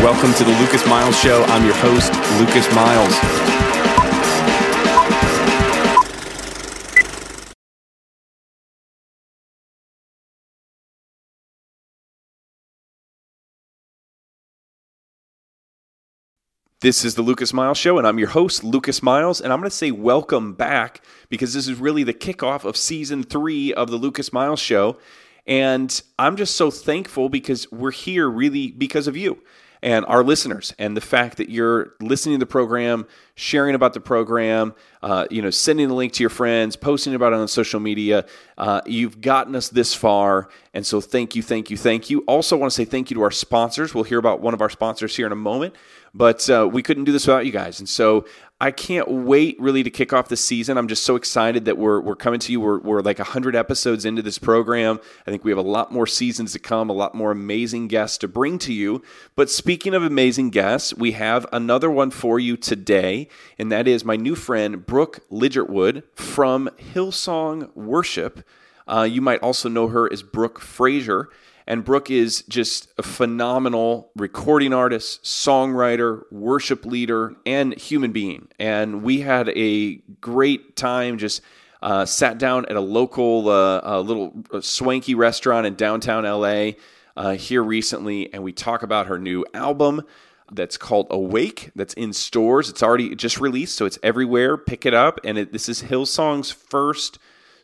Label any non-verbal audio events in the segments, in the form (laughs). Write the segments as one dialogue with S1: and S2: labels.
S1: Welcome to the Lucas Miles Show. I'm your host, Lucas Miles. This is the Lucas Miles Show, and I'm your host, Lucas Miles. And I'm going to say welcome back because this is really the kickoff of season three of the Lucas Miles Show. And I'm just so thankful because we're here really because of you and our listeners and the fact that you're listening to the program sharing about the program uh, you know sending the link to your friends posting about it on social media uh, you've gotten us this far and so thank you thank you thank you also want to say thank you to our sponsors we'll hear about one of our sponsors here in a moment but uh, we couldn't do this without you guys. And so I can't wait really to kick off the season. I'm just so excited that we're, we're coming to you. We're, we're like 100 episodes into this program. I think we have a lot more seasons to come, a lot more amazing guests to bring to you. But speaking of amazing guests, we have another one for you today, and that is my new friend, Brooke Ligertwood from Hillsong Worship. Uh, you might also know her as Brooke Fraser. And Brooke is just a phenomenal recording artist, songwriter, worship leader, and human being. And we had a great time just uh, sat down at a local, uh, a little uh, swanky restaurant in downtown LA uh, here recently, and we talk about her new album that's called Awake. That's in stores. It's already just released, so it's everywhere. Pick it up. And it, this is Hillsong's first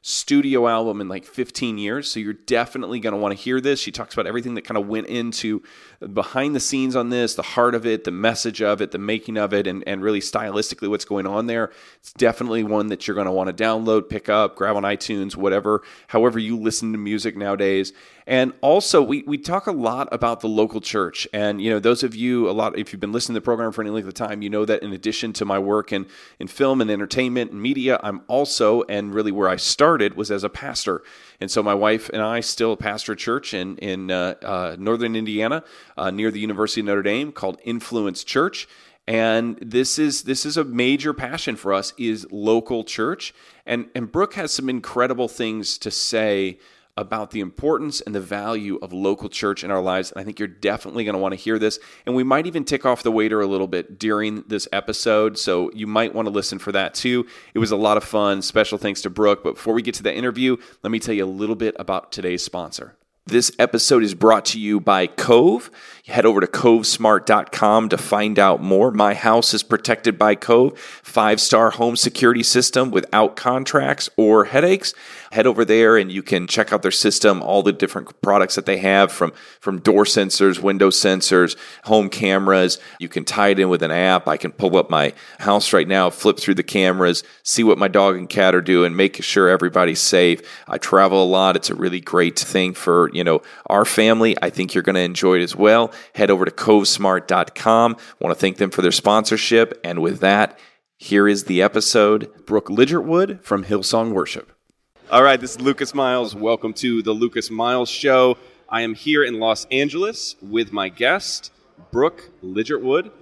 S1: studio album in like 15 years. So you're definitely going to want to hear this. She talks about everything that kind of went into behind the scenes on this, the heart of it, the message of it, the making of it, and, and really stylistically what's going on there. It's definitely one that you're going to want to download, pick up, grab on iTunes, whatever, however you listen to music nowadays. And also, we, we talk a lot about the local church. And, you know, those of you, a lot, if you've been listening to the program for any length of time, you know that in addition to my work in, in film and entertainment and media, I'm also, and really where I started was as a pastor. And so my wife and I still pastor a church in, in uh, uh, northern Indiana uh, near the University of Notre Dame called Influence Church and this is this is a major passion for us is local church and and brooke has some incredible things to say about the importance and the value of local church in our lives. And I think you're definitely going to want to hear this. And we might even tick off the waiter a little bit during this episode. So you might want to listen for that too. It was a lot of fun. Special thanks to Brooke. But before we get to the interview, let me tell you a little bit about today's sponsor. This episode is brought to you by Cove. Head over to covesmart.com to find out more. My house is protected by Cove, five star home security system without contracts or headaches. Head over there and you can check out their system, all the different products that they have from, from door sensors, window sensors, home cameras. You can tie it in with an app. I can pull up my house right now, flip through the cameras, see what my dog and cat are doing, make sure everybody's safe. I travel a lot. It's a really great thing for, you know, our family. I think you're going to enjoy it as well head over to covesmart.com. want to thank them for their sponsorship. And with that, here is the episode Brooke Ligertwood from Hillsong Worship. All right, this is Lucas Miles. Welcome to the Lucas Miles Show. I am here in Los Angeles with my guest, Brooke Ligertwood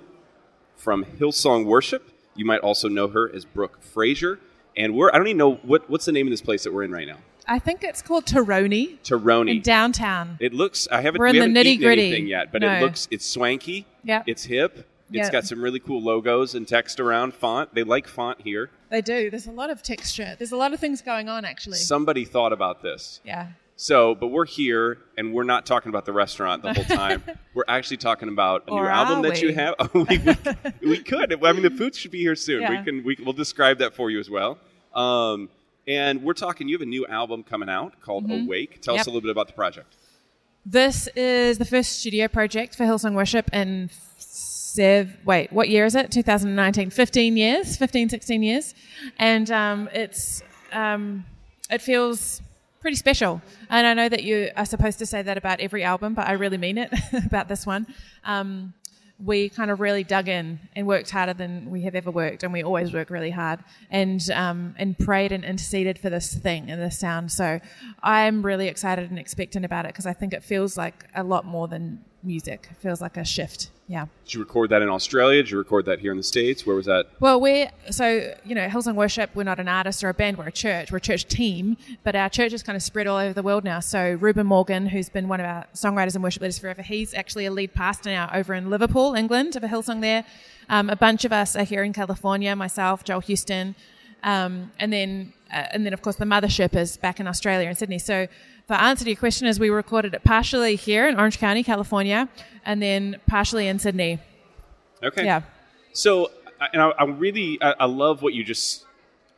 S1: from Hillsong Worship. You might also know her as Brooke Fraser. And we're, I don't even know, what, what's the name of this place that we're in right now?
S2: I think it's called Taroni.
S1: Taroni.
S2: In downtown.
S1: It looks. I haven't.
S2: We're in
S1: we
S2: the
S1: haven't
S2: nitty-gritty.
S1: anything yet, but
S2: No.
S1: it looks. It's swanky.
S2: Yeah.
S1: It's hip. It's
S2: Yeah.
S1: got some really cool logos and text around font. They like font here.
S2: They do. There's a lot of texture. There's a lot of things going on, actually.
S1: Somebody thought about this.
S2: yeah.
S1: So, but we're here and we're not talking about the restaurant the whole time. (laughs) we're actually talking about a new album
S2: are
S1: that you
S2: we?
S1: have. (laughs) we, we, we could. I mean, the food should be here soon. We can. We, we'll describe that for you as well. Um, and we're talking. You have a new album coming out called Awake. Tell us
S2: Mm-hmm.
S1: A little bit about the project.
S2: This is the first studio project for Hillsong Worship in sev- wait, what year is it? 2019. 15 years, 15, 16 years. And um, it's, um, it feels pretty special. And I know that you are supposed to say that about every album, but I really mean it (laughs) about this one. Um, we kind of really dug in and worked harder than we have ever worked, and we always work really hard, and um, and prayed and interceded for this thing and this sound. So I'm really excited and expectant about it because I think it feels like a lot more than music. It feels like a shift. Yeah.
S1: Did you record that in Australia? Did you record that here in the States? Where was that?
S2: Well, we're so you know Hillsong Worship. We're not an artist or a band. We're a church. We're a church team, but our church is kind of spread all over the world now. So Reuben Morgan, who's been one of our songwriters and worship leaders forever, he's actually a lead pastor now over in Liverpool, England, of a Hillsong there. Um, a bunch of us are here in California. Myself, Joel Houston, um, and then uh, and then of course the mothership is back in Australia in Sydney. So the answer to your question is we recorded it partially here in Orange County, California, and then partially in Sydney.
S1: Okay.
S2: Yeah.
S1: So, I- and I, I really, I, I love what you just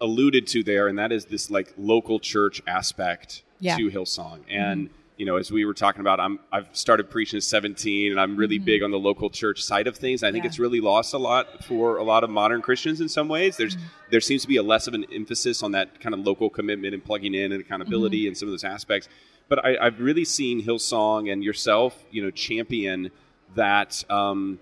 S1: alluded to there, and that is this like local church aspect
S2: Yeah.
S1: to Hillsong. And you know, as we were talking about, I'm I've started preaching at 17, and I'm really mm-hmm. big on the local church side of things. I think
S2: Yeah.
S1: it's really lost a lot for a lot of modern Christians in some ways. There's mm-hmm. there seems to be a less of an emphasis on that kind of local commitment and plugging in and accountability mm-hmm. and some of those aspects. But I, I've really seen Hillsong and yourself, you know, champion that. Um,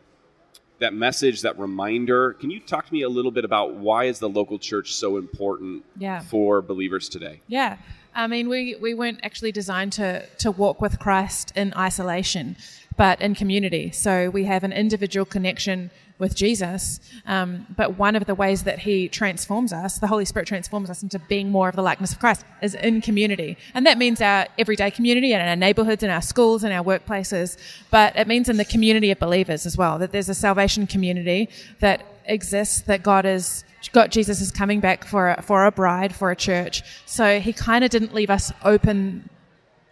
S1: that message, that reminder. Can you talk to me a little bit about why is the local church so important
S2: Yeah.
S1: for believers today?
S2: Yeah. I mean, we, we weren't actually designed to, to walk with Christ in isolation, but in community. So we have an individual connection with Jesus. Um, but one of the ways that he transforms us, the Holy Spirit transforms us into being more of the likeness of Christ, is in community. And that means our everyday community and in our neighborhoods and our schools and our workplaces. But it means in the community of believers as well, that there's a salvation community that exists, that God is God, Jesus is coming back for a, for a bride, for a church. So he kind of didn't leave us open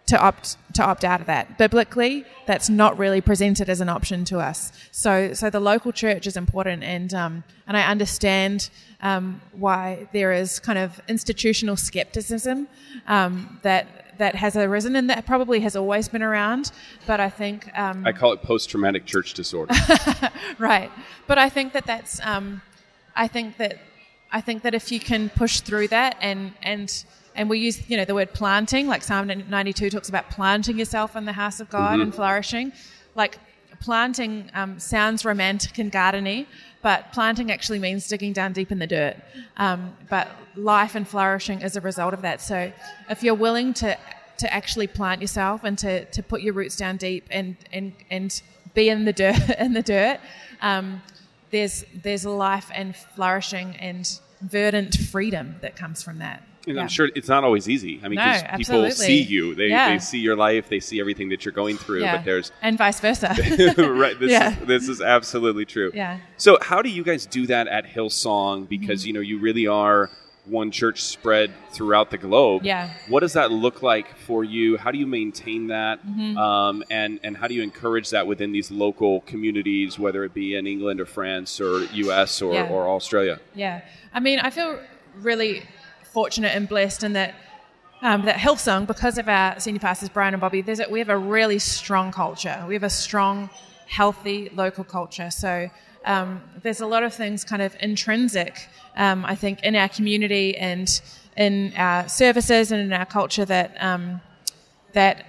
S2: to opt to opt out of that. Biblically, that's not really presented as an option to us. So so the local church is important, and um, and I understand um, why there is kind of institutional skepticism um, that. That has arisen and that probably has always been around, but I think um,
S1: I call it post traumatic church disorder. (laughs)
S2: right. But I think that that's. I think that I think that if you can push through that and and and we use you know the word planting, like Psalm 92 talks about planting yourself in the house of God and flourishing, like planting um, sounds romantic and gardeny, but planting actually means digging down deep in the dirt. Um, but life and flourishing is a result of that. So if you're willing to to actually plant yourself and to, to put your roots down deep and and and be in the dirt (laughs) in the dirt, um, there's there's life and flourishing and verdant freedom that comes from that.
S1: And
S2: Yeah.
S1: I'm sure it's not always easy. I mean,
S2: No,
S1: people
S2: absolutely.
S1: see you, they,
S2: Yeah.
S1: they see your life, they see everything that you're going through,
S2: Yeah.
S1: but there's
S2: and vice versa. (laughs)
S1: right. This,
S2: Yeah.
S1: is, this is absolutely true.
S2: Yeah.
S1: So, how do you guys do that at Hillsong? Because
S2: Mm-hmm.
S1: you know you really are one church spread throughout the globe.
S2: Yeah.
S1: What does that look like for you? How do you maintain that?
S2: Mm-hmm.
S1: Um, and and how do you encourage that within these local communities, whether it be in England or France or U.S. or,
S2: Yeah.
S1: or Australia?
S2: Yeah, I mean, I feel really fortunate and blessed in that um, that Hillsong, because of our senior pastors Brian and Bobby, there's a, we have a really strong culture. We have a strong, healthy local culture. So um, there's a lot of things kind of intrinsic, um, I think, in our community and in our services and in our culture that um, that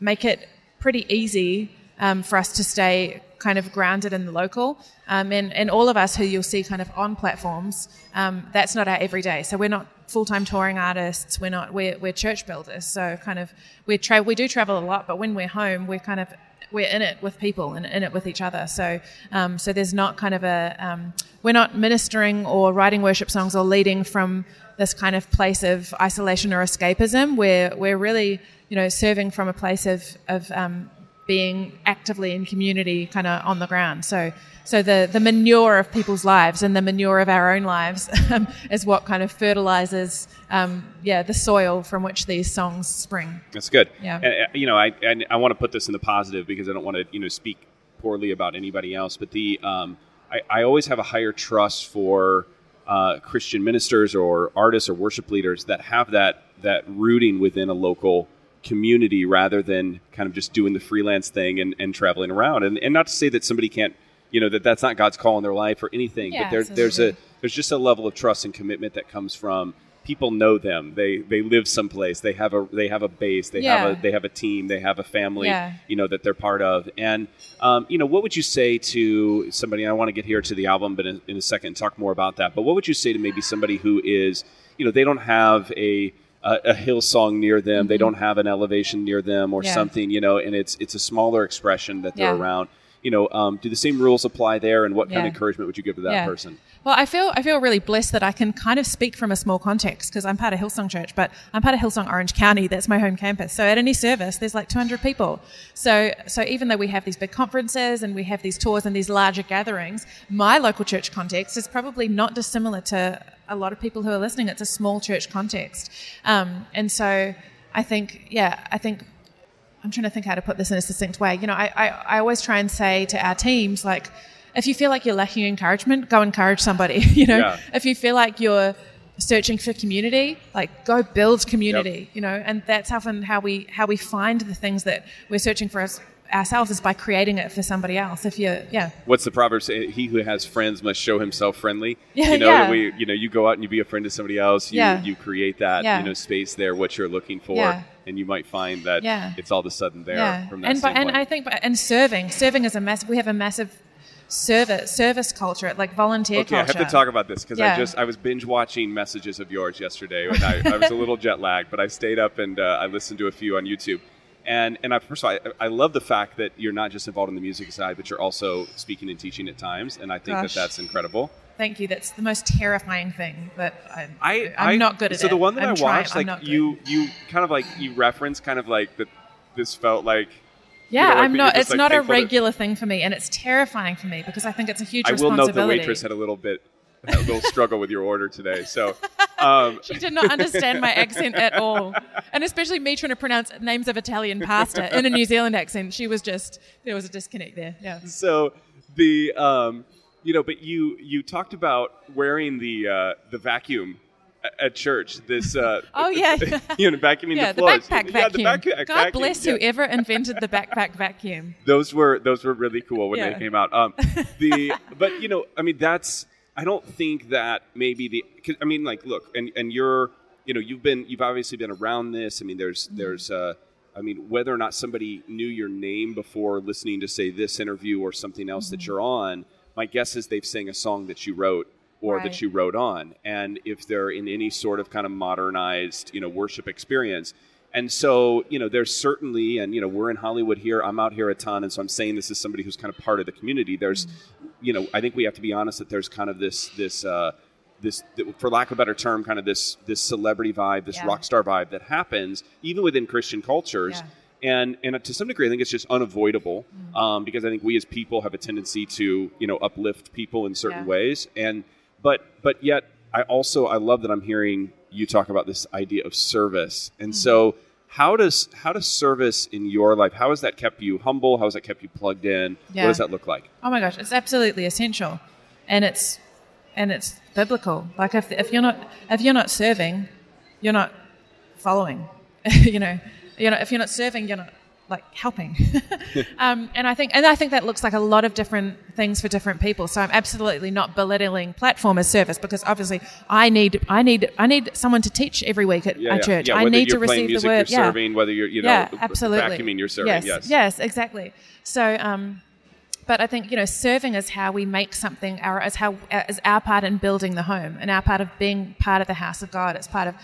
S2: make it pretty easy um, for us to stay kind of grounded in the local. Um, and, and all of us who you'll see kind of on platforms, um, that's not our everyday. So we're not full-time touring artists. We're not, we're, we're church builders. So kind of, we tra- we do travel a lot, but when we're home, we're kind of, we're in it with people and in it with each other. So, um, so there's not kind of a, um, we're not ministering or writing worship songs or leading from this kind of place of isolation or escapism. We're, we're really, you know, serving from a place of, of um, being actively in community, kind of on the ground. So, so the, the manure of people's lives and the manure of our own lives (laughs) um, is what kind of fertilizes, um, yeah, the soil from which these songs spring.
S1: That's good.
S2: Yeah.
S1: And, uh, you know, I and I want to put this in the positive because I don't want to you know speak poorly about anybody else. But the um, I, I always have a higher trust for uh, Christian ministers or artists or worship leaders that have that that rooting within a local community rather than kind of just doing the freelance thing and, and traveling around. And, and not to say that somebody can't, you know, that that's not God's call in their life or anything,
S2: Yeah,
S1: but there, there's a there's just a level of trust and commitment that comes from people know them. They they live someplace. They have a they have a base. They have a they have a team. They have a family.
S2: Yeah.
S1: You know that they're part of. And um, you know what would you say to somebody? And I want to get here to the album, but in, in a second talk more about that. But what would you say to maybe somebody who is you know they don't have a a, a Hillsong near them. They don't have an elevation near them or
S2: Mm-hmm. Yeah.
S1: something. You know, and it's it's a smaller expression that they're
S2: Yeah.
S1: around. You know, um, do the same rules apply there? And what kind
S2: Yeah.
S1: of encouragement would you give to that
S2: Yeah.
S1: person?
S2: Well, I feel I feel really blessed that I can kind of speak from a small context because I'm part of Hillsong Church, but I'm part of Hillsong Orange County. That's my home campus. So at any service, there's like 200 people. So so even though we have these big conferences and we have these tours and these larger gatherings, my local church context is probably not dissimilar to a lot of people who are listening. It's a small church context, um, and so I think yeah, I think I'm trying to think how to put this in a succinct way. You know, I, I, I always try and say to our teams, like, if you feel like you're lacking encouragement, go encourage somebody. (laughs) You know,
S1: Yeah.
S2: if you feel like you're searching for community, like go build community. You know, and that's often how we how we find the things that we're searching for us, ourselves is by creating it for somebody else. If you're, yeah,
S1: What's the proverb say? He who has friends must show himself friendly. (laughs)
S2: Yeah,
S1: you know,
S2: yeah.
S1: we, you know, you go out and you be a friend to somebody else. You,
S2: Yeah.
S1: you create that,
S2: Yeah.
S1: you know, space there, what you're looking for,
S2: Yeah.
S1: and you might find that
S2: Yeah.
S1: it's all of a sudden there
S2: yeah,
S1: from that
S2: and but, and. I think and serving, serving is a massive. We have a massive service service culture, like volunteer
S1: Okay, I have to talk about this because I just I was binge watching messages of yours yesterday, and I, I was a little (laughs) jet lagged, but I stayed up and uh, I listened to a few on YouTube. And and I, first of all, I, I love the fact that you're not just involved in the music side, but you're also speaking and teaching at times, and I think
S2: Gosh.
S1: that that's incredible.
S2: Thank you. That's the most terrifying thing that I,
S1: I
S2: I'm
S1: I-
S2: not good at
S1: so
S2: it.
S1: the one that
S2: I'm
S1: I watched,
S2: I'm
S1: like you you kind of like you reference kind of like that. This felt like
S2: Yeah,
S1: know, like,
S2: I'm not. It's
S1: like,
S2: not a regular thing for me, and it's terrifying for me because I think it's a huge
S1: I will note the waitress had a little bit a little struggle with your order today. So (laughs) um, (laughs)
S2: she did not understand my accent at all, and especially me trying to pronounce names of Italian pasta in a New Zealand accent. She was just there was a disconnect there. Yeah.
S1: so the um, you know, but you you talked about wearing the uh, the vacuum at church. This uh, (laughs)
S2: Oh, yeah. (laughs)
S1: you know, vacuuming
S2: Yeah,
S1: the
S2: the backpack
S1: yeah, the backpack
S2: vacuum.
S1: backpack
S2: God
S1: vacuum,
S2: bless
S1: yeah.
S2: whoever invented the backpack vacuum.
S1: those were those were really cool when
S2: Yeah.
S1: they came out. Um, the but you know, I mean, that's I don't think that maybe the 'cause, I mean, like, look, and and you're you know you've been you've obviously been around this. I mean, there's
S2: Mm-hmm.
S1: there's uh, I mean, whether or not somebody knew your name before listening to say this interview or something else
S2: Mm-hmm.
S1: that you're on, my guess is they've sang a song that you wrote or that you wrote on, and if they're in any sort of kind of modernized you know worship experience. And so, you know, there's certainly, and you know, we're in Hollywood here. I'm out here a ton, and so I'm saying this is somebody who's kind of part of the community. There's, you know, I think we have to be honest that there's kind of this, this, uh, this, for lack of a better term, kind of this, this celebrity vibe, this
S2: Yeah.
S1: rock star vibe that happens even within Christian cultures.
S2: Yeah.
S1: And and to some degree, I think it's just unavoidable um, because I think we as people have a tendency to, you know, uplift people in certain
S2: Yeah.
S1: ways. And but but yet, I also I love that I'm hearing you talk about this idea of service. And
S2: Mm-hmm.
S1: so how does how does service in your life how has that kept you humble? How has that kept you plugged in? What does that look like?
S2: Oh my gosh, it's absolutely essential, and it's and it's biblical. Like if if you're not if you're not serving, you're not following. (laughs) you know, you know if you're not serving, you're not like helping. (laughs) um, and I think and I think that looks like a lot of different things for different people. So I'm absolutely not belittling platform as service because obviously I need I need I need someone to teach every week at our church. I need to receive
S1: music,
S2: the word.
S1: you're
S2: yeah
S1: serving whether you're you know
S2: yeah, absolutely.
S1: vacuuming you're serving
S2: yes,
S1: yes
S2: yes, exactly. So, um, but I think you know, serving is how we make something our as how as our part in building the home and our part of being part of the house of God. It's part of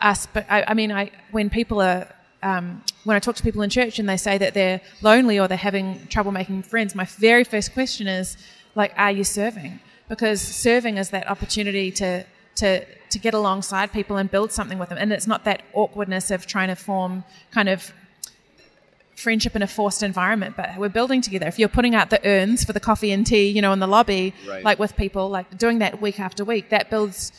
S2: us. But I, I mean, I when people are um, when I talk to people in church and they say that they're lonely or they're having trouble making friends, my very first question is like, "Are you serving?" Because serving is that opportunity to to to get alongside people and build something with them, and it's not that awkwardness of trying to form kind of friendship in a forced environment, but we're building together. If you're putting out the urns for the coffee and tea, you know, in the lobby,
S1: Right.
S2: like with people, like doing that week after week, that builds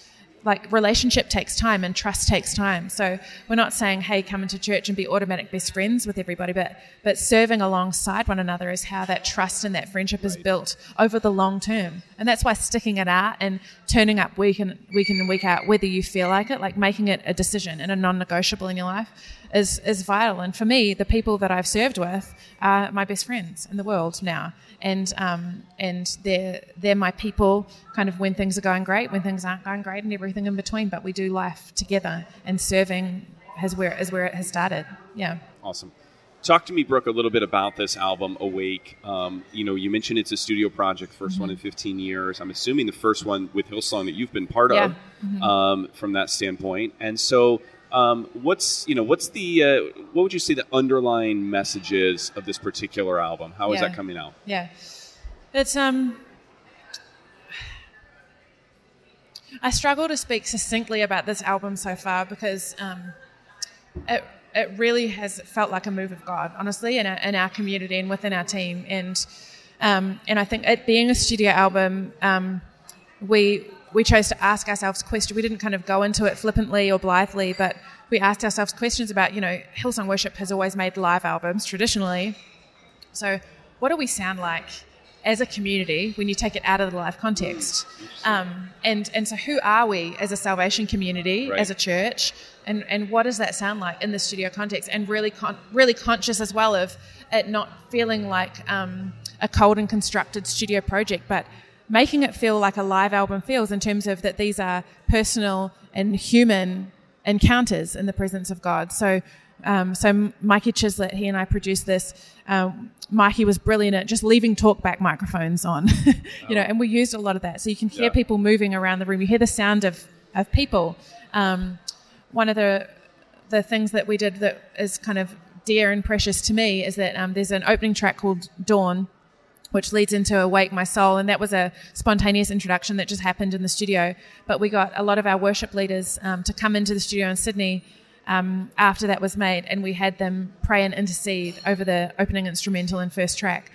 S2: like relationship takes time and trust takes time. So we're not saying, hey, come into church and be automatic best friends with everybody, but but serving alongside one another is how that trust and that friendship is built over the long term. And that's why sticking it out and turning up week in week in and week out, whether you feel like it, like making it a decision and a non-negotiable in your life, is is vital. And for me, the people that I've served with are my best friends in the world now, and um, and they're they're my people. Kind of when things are going great, when things aren't going great, and everything in between. But we do life together, and serving has where is where it has started. Yeah.
S1: awesome talk to me brooke a little bit about this album awake um, you know you mentioned it's a studio project 1st one in
S2: Mm-hmm.
S1: 15 years i'm assuming the first one with hillsong that you've been part
S2: Yeah. Mm-hmm.
S1: of um, from that standpoint and so Um, what's you know what's the uh, what would you say the underlying message is of this particular album? How is
S2: Yeah.
S1: that coming out?
S2: Yeah, it's um. I struggle to speak succinctly about this album so far because um, it it really has felt like a move of God, honestly, in our, in our community and within our team, and um, and I think it being a studio album, um, we we chose to ask ourselves questions. We didn't kind of go into it flippantly or blithely, but we asked ourselves questions about you know Hillsong Worship has always made live albums traditionally, so, what do we sound like as a community when you take it out of the live context? Um, and and so, who are we as a salvation community,
S1: Right.
S2: as a church, and and what does that sound like in the studio context? And really, con- really conscious as well of it not feeling like um, a cold and constructed studio project, but making it feel like a live album feels in terms of that these are personal and human encounters in the presence of God. So, um, so Mikey Chislett, he and I produced this. Um, Mikey was brilliant at just leaving talkback microphones on, (laughs) you know, and we used a lot of that. So you can hear
S1: Yeah.
S2: people moving around the room. You hear the sound of, of people. Um, one of the the things that we did that is kind of dear and precious to me is that um, there's an opening track called Dawn, which leads into Awake My Soul. And that was a spontaneous introduction that just happened in the studio. But we got a lot of our worship leaders um, to come into the studio in Sydney um, after that was made, and we had them pray and intercede over the opening instrumental and first track.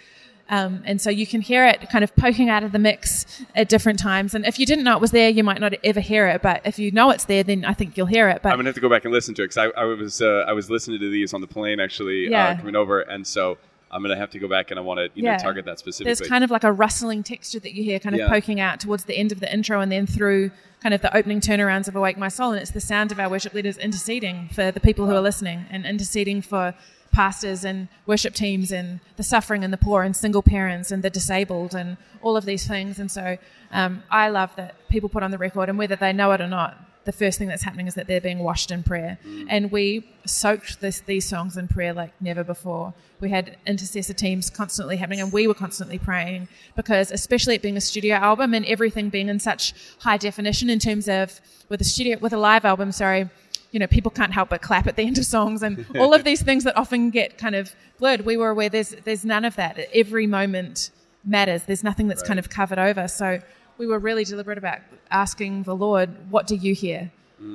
S2: Um, and so you can hear it kind of poking out of the mix at different times. And if you didn't know it was there, you might not ever hear it. But if you know it's there, then I think you'll hear it. But
S1: I'm gonna have to go back and listen to it because I, I was uh, I was listening to these on the plane actually uh, coming over, and so I'm gonna have to go back and I want to you know target that specifically.
S2: there's kind of like a rustling texture that you hear kind of
S1: Yeah.
S2: poking out towards the end of the intro and then through kind of the opening turnarounds of Awake My Soul. And it's the sound of our worship leaders interceding for the people who are listening and interceding for pastors and worship teams and the suffering and the poor and single parents and the disabled and all of these things. And so um, I love that people put on the record, and whether they know it or not, the first thing that's happening is that they're being washed in prayer. Mm. And we soaked this, these songs in prayer like never before. We had intercessor teams constantly happening, and we were constantly praying because, especially it being a studio album and everything being in such high definition in terms of with a studio with a live album, sorry, you know, people can't help but clap at the end of songs and (laughs) all of these things that often get kind of blurred. We were aware there's there's none of that. Every moment matters. There's nothing that's kind of covered over. So we were really deliberate about asking the Lord, "What do you hear?"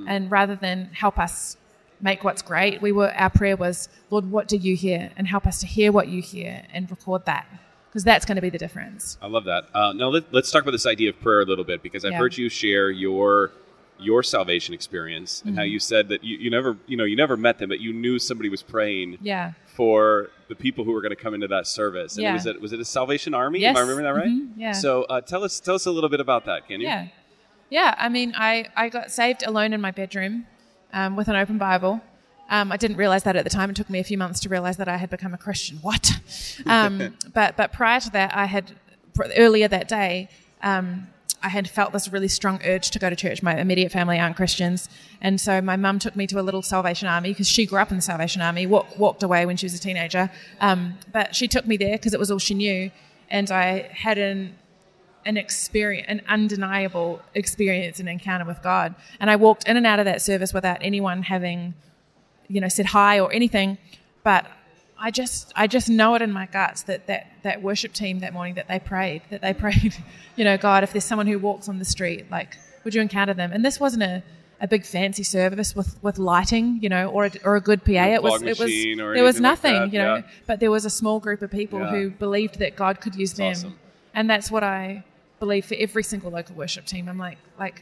S2: And rather than help us make what's great, we were our prayer was, "Lord, what do you hear?" And help us to hear what you hear and record that because that's going to be the difference.
S1: I love that. Uh, now let, let's talk about this idea of prayer a little bit because I've
S2: Yeah.
S1: heard you share your your salvation experience and how
S2: Mm-hmm.
S1: you said that you, you never you know you never met them but you knew somebody was praying
S2: Yeah.
S1: for the people who were going to come into that service. And
S2: Yeah.
S1: was it was it a Salvation Army?
S2: Yes.
S1: Am I remembering that right?
S2: Mhm. Yeah.
S1: So uh, tell us tell us a little bit about that, can you?
S2: Yeah. Yeah. I mean, I, I got saved alone in my bedroom um, with an open Bible. Um, I didn't realize that at the time. It took me a few months to realize that I had become a Christian. What? Um, (laughs) but, but prior to that, I had, earlier that day, um, I had felt this really strong urge to go to church. My immediate family aren't Christians. And so my mum took me to a little Salvation Army because she grew up in the Salvation Army, walk, walked away when she was a teenager. Um, but she took me there because it was all she knew. And I had an an experience, an undeniable experience and encounter with God. And I walked in and out of that service without anyone having, you know, said hi or anything. But I just, I just know it in my guts that that that worship team that morning that they prayed, that they (laughs) prayed, you know, God, if there's someone who walks on the street, like, would you encounter them? And this wasn't a a big fancy service with, with lighting, you know, or a, or a good PA. it was it was there was
S1: like
S2: nothing,
S1: that,
S2: you know,
S1: yeah.
S2: but there was a small group of people
S1: Yeah.
S2: who believed that God could use them.
S1: awesome.
S2: And that's what I believe for every single local worship team. I'm like, like,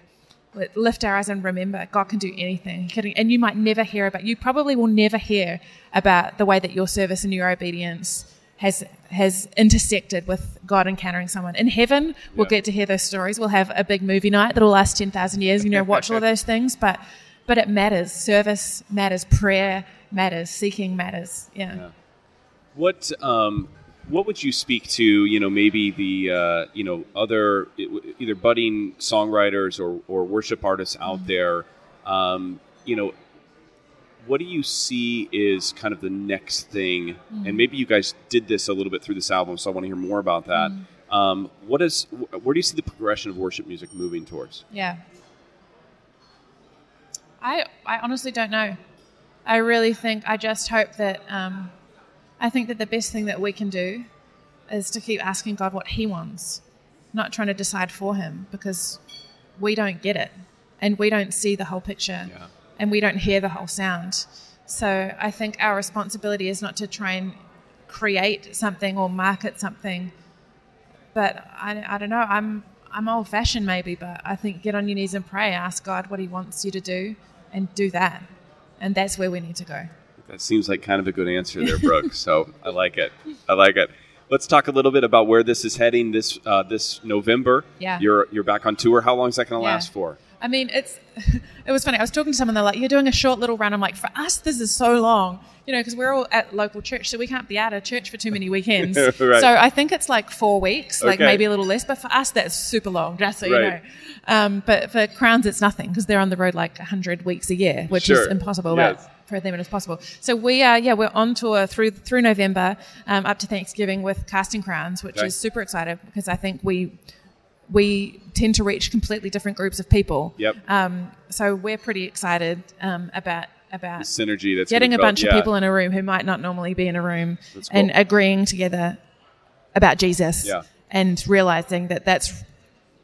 S2: lift our eyes and remember God can do anything. And you might never hear about, you probably will never hear about the way that your service and your obedience has has intersected with God encountering someone. In heaven, we'll
S1: Yeah.
S2: get to hear those stories. We'll have a big movie night that'll last 10,000 years, you know, watch all of (laughs) those things. But, but it matters. Service matters. Prayer matters. Seeking matters. Yeah.
S1: Yeah. What um, what would you speak to? You know, maybe the uh, you know other either budding songwriters or, or worship artists out there. Um, you know, what do you see is kind of the next thing? And maybe you guys did this a little bit through this album, so I want to hear more about that. Um, what is where do you see the progression of worship music moving towards?
S2: Yeah. I, I honestly don't know. I really think, I just hope that, um, I think that the best thing that we can do is to keep asking God what He wants, not trying to decide for Him because we don't get it and we don't see the whole picture
S1: Yeah.
S2: and we don't hear the whole sound. So I think our responsibility is not to try and create something or market something. But I, I don't know. I'm I'm old fashioned maybe, but I think get on your knees and pray. Ask God what He wants you to do, and do that. And that's where we need to go.
S1: That seems like kind of a good answer there, Brooke. (laughs) so I like it. I like it. Let's talk a little bit about where this is heading this uh, this November.
S2: Yeah.
S1: You're you're back on tour. How long is that going to
S2: Yeah.
S1: last for?
S2: I mean, it's (laughs) it was funny. I was talking to someone. They're like, "You're doing a short little run." I'm like, "For us, this is so long." You know, because we're all at local church, so we can't be out of church for too many (laughs) weekends.
S1: Right.
S2: So I think it's like four weeks, like
S1: Okay.
S2: maybe a little less. But for us, that's super long, just so you know. Um, but for Crowns, it's nothing because they're on the road like 100 weeks a year, which
S1: Sure.
S2: is impossible.
S1: Yes.
S2: But for them, as possible. So we are, yeah, we're on tour through through November um, up to Thanksgiving with Casting Crowns, which
S1: Okay.
S2: is super excited because I think we we tend to reach completely different groups of people.
S1: Yep.
S2: Um, so we're pretty excited um, about about
S1: Synergy. That's
S2: getting a
S1: develop-
S2: bunch
S1: yeah.
S2: of people in a room who might not normally be in a room
S1: That's
S2: and agreeing together about Jesus
S1: Yeah.
S2: and realizing that that's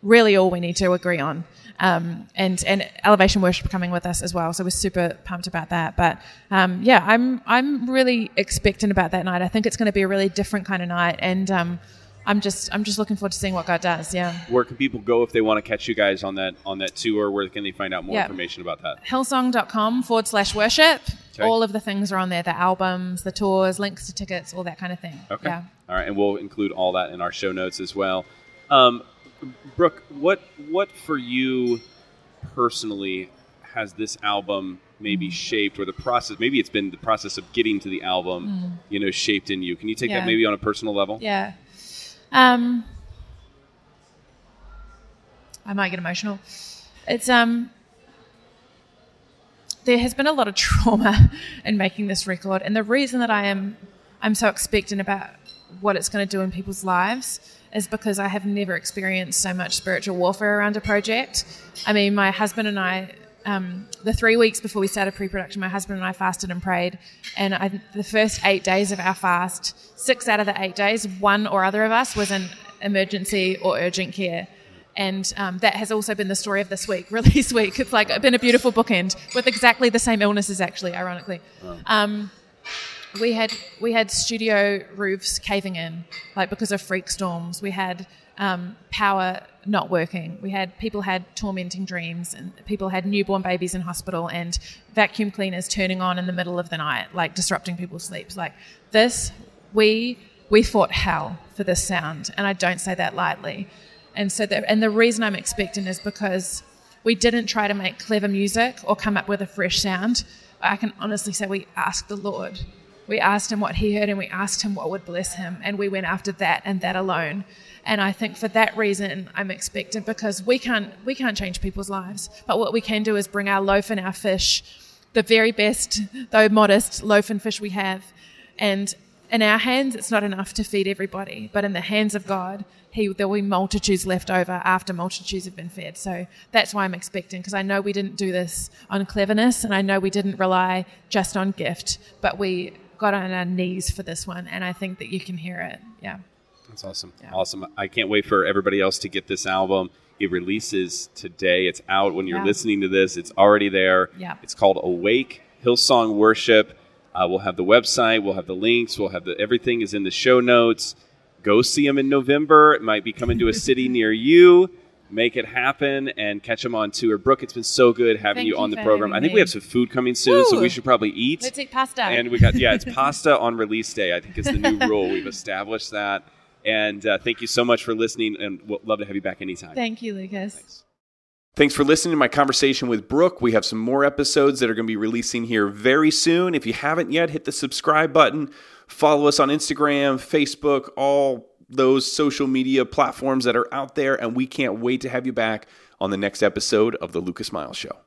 S2: really all we need to agree on. Um, and and Elevation Worship coming with us as well, so we're super pumped about that. But um, yeah, I'm I'm really expectant about that night. I think it's going to be a really different kind of night, and um, I'm just I'm just looking forward to seeing what God does. Yeah.
S1: Where can people go if they want to catch you guys on that on that tour? Where can they find out more
S2: Yeah.
S1: information about that?
S2: hillsong.com forward slash worship.
S1: Okay.
S2: All of the things are on there the albums, the tours, links to tickets, all that kind of thing.
S1: Okay.
S2: Yeah.
S1: All right, and we'll include all that in our show notes as well. Um, Brooke, what what for you personally has this album
S2: Mm.
S1: maybe shaped, or the process? Maybe it's been the process of getting to the album, you know, shaped in you. Can you take
S2: Mm. Yeah.
S1: that maybe on a personal level?
S2: Yeah. Um, I might get emotional. It's um. There has been a lot of (laughs) trauma in making this record, and the reason that I am I'm so expectant about what it's going to do in people's lives is because I have never experienced so much spiritual warfare around a project. I mean, my husband and I, um, the three weeks before we started pre-production, my husband and I fasted and prayed, and I, the first eight days of our fast, six out of the eight days, one or other of us was in emergency or urgent care. And um, that has also been the story of this week, (laughs) release week. It's like been a beautiful bookend with exactly the same illnesses, actually, ironically. Um, we had we had studio roofs caving in, like because of freak storms. We had um, power not working. We had people had tormenting dreams, and people had newborn babies in hospital, and vacuum cleaners turning on in the middle of the night, like disrupting people's sleeps. Like this, we we fought hell for this sound, and I don't say that lightly. And so, the, and the reason I'm expecting is because we didn't try to make clever music or come up with a fresh sound. I can honestly say we asked the Lord. We asked him what he heard and we asked him what would bless him. And we went after that and that alone. And I think for that reason, I'm expectant because we can't, we can't change people's lives. But what we can do is bring our loaf and our fish, the very best, though modest, loaf and fish we have. And in our hands, it's not enough to feed everybody. But in the hands of God, he, there will be multitudes left over after multitudes have been fed. So that's why I'm expecting, because I know we didn't do this on cleverness, and I know we didn't rely just on gift, but we got on our knees for this one, and I think that you can hear it. Yeah.
S1: That's awesome.
S2: Yeah.
S1: Awesome. I can't wait for everybody else to get this album. It releases today. It's out when you're
S2: Yeah.
S1: listening to this. It's already there.
S2: Yeah.
S1: It's called Awake Hillsong Worship. Uh, we'll have the website. We'll have the links. We'll have the everything is in the show notes. Go see them in November. It might be coming to a city (laughs) near you. Make it happen and catch them on tour. Brooke, it's been so good having
S2: Thank
S1: you
S2: you
S1: on the program. I think we have some food coming soon, so we should probably eat.
S2: Let's eat pasta.
S1: And we got yeah, it's (laughs) pasta on release day. I think is the new rule. We've established that. And uh, thank you so much for listening, and we'll love to have you back anytime.
S2: Thank you, Lucas.
S1: Thanks for listening to my conversation with Brooke. We have some more episodes that are going to be releasing here very soon. If you haven't yet, hit the subscribe button. Follow us on Instagram, Facebook, all those social media platforms that are out there. And we can't wait to have you back on the next episode of The Lucas Miles Show.